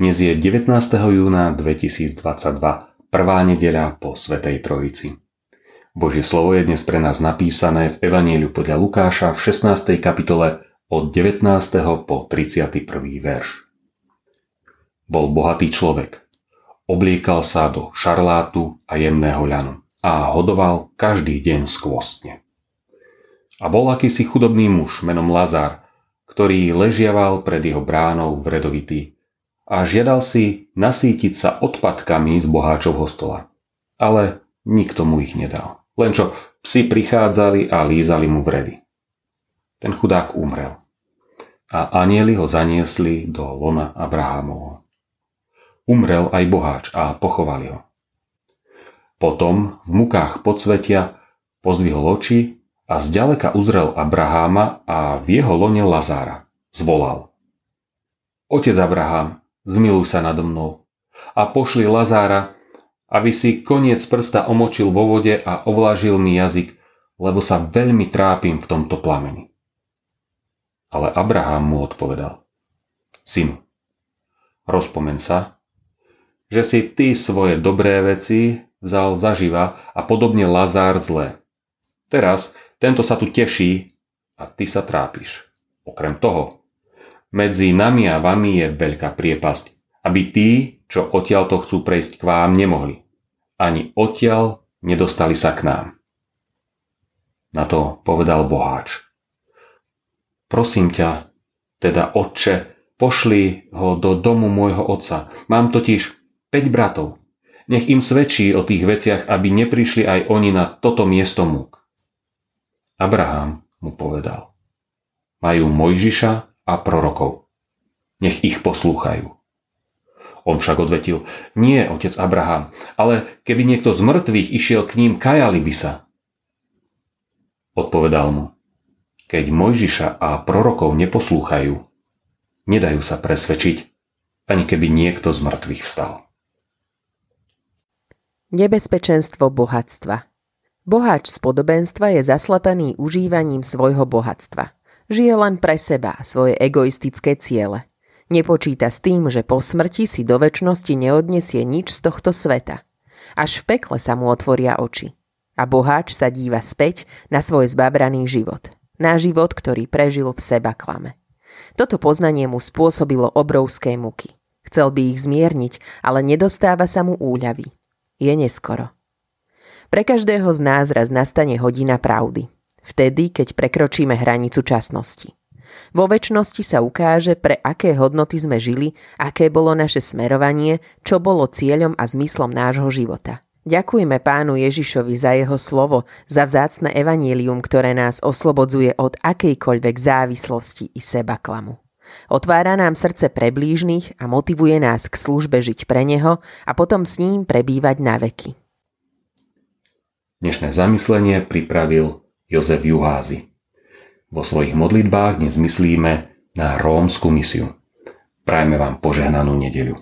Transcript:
Dnes je 19. júna 2022, prvá nedeľa po Svetej Trojici. Božie slovo je dnes pre nás napísané v Evanieliu podľa Lukáša v 16. kapitole od 19. po 31. verš. Bol bohatý človek. Obliekal sa do šarlátu a jemného ľanu a hodoval každý deň skvostne. A bol akýsi chudobný muž menom Lazar, ktorý ležiaval pred jeho bránou vredovitý a žiadal si nasítiť sa odpadkami z boháčovho stola. Ale nikto mu ich nedal. Len čo psi prichádzali a lízali mu vredy. Ten chudák umrel. A anieli ho zaniesli do lona Abrahámovho. Umrel aj boháč a pochovali ho. Potom v mukách podsvetia pozdvihol oči a zďaleka uzrel Abraháma a v jeho lone Lazára. Zvolal. Otec Abraham, zmiluj sa nado mnou a pošli Lazára, aby si koniec prsta omočil vo vode a ovlážil mi jazyk, lebo sa veľmi trápim v tomto plameni. Ale Abraham mu odpovedal. Synu, rozpomen sa, že si ty svoje dobré veci vzal zaživa a podobne Lazár zlé. Teraz tento sa tu teší a ty sa trápiš. Okrem toho, medzi nami a vami je veľká priepasť, aby tí, čo odtiaľto chcú prejsť k vám, nemohli. Ani odtiaľ nedostali sa k nám. Na to povedal boháč. Prosím ťa, teda otče, pošli ho do domu môjho otca. Mám totiž 5 bratov. Nech im svedčí o tých veciach, aby neprišli aj oni na toto miesto múk. Abraham mu povedal. Majú Mojžiša a prorokov. Nech ich poslúchajú. On však odvetil, nie, otec Abraham, ale keby niekto z mŕtvych išiel k ním, kajali by sa. Odpovedal mu, keď Mojžiša a prorokov neposlúchajú, nedajú sa presvedčiť, ani keby niekto z mŕtvych vstal. Nebezpečenstvo bohatstva Boháč z podobenstva je zaslepený užívaním svojho bohatstva. Žije len pre seba svoje egoistické ciele. Nepočíta s tým, že po smrti si do väčšnosti neodnesie nič z tohto sveta. Až v pekle sa mu otvoria oči. A boháč sa díva späť na svoj zbabraný život. Na život, ktorý prežil v seba klame. Toto poznanie mu spôsobilo obrovské muky. Chcel by ich zmierniť, ale nedostáva sa mu úľavy. Je neskoro. Pre každého z nás raz nastane hodina pravdy. Vtedy, keď prekročíme hranicu časnosti. Vo väčšnosti sa ukáže, pre aké hodnoty sme žili, aké bolo naše smerovanie, čo bolo cieľom a zmyslom nášho života. Ďakujme pánu Ježišovi za jeho slovo, za vzácne evanílium, ktoré nás oslobodzuje od akejkoľvek závislosti i seba klamu. Otvára nám srdce pre blížnych a motivuje nás k službe žiť pre neho a potom s ním prebývať na veky. Dnešné zamyslenie pripravil Jozef Juházy. Vo svojich modlitbách dnes myslíme na rómsku misiu. Prajme vám požehnanú nedeľu.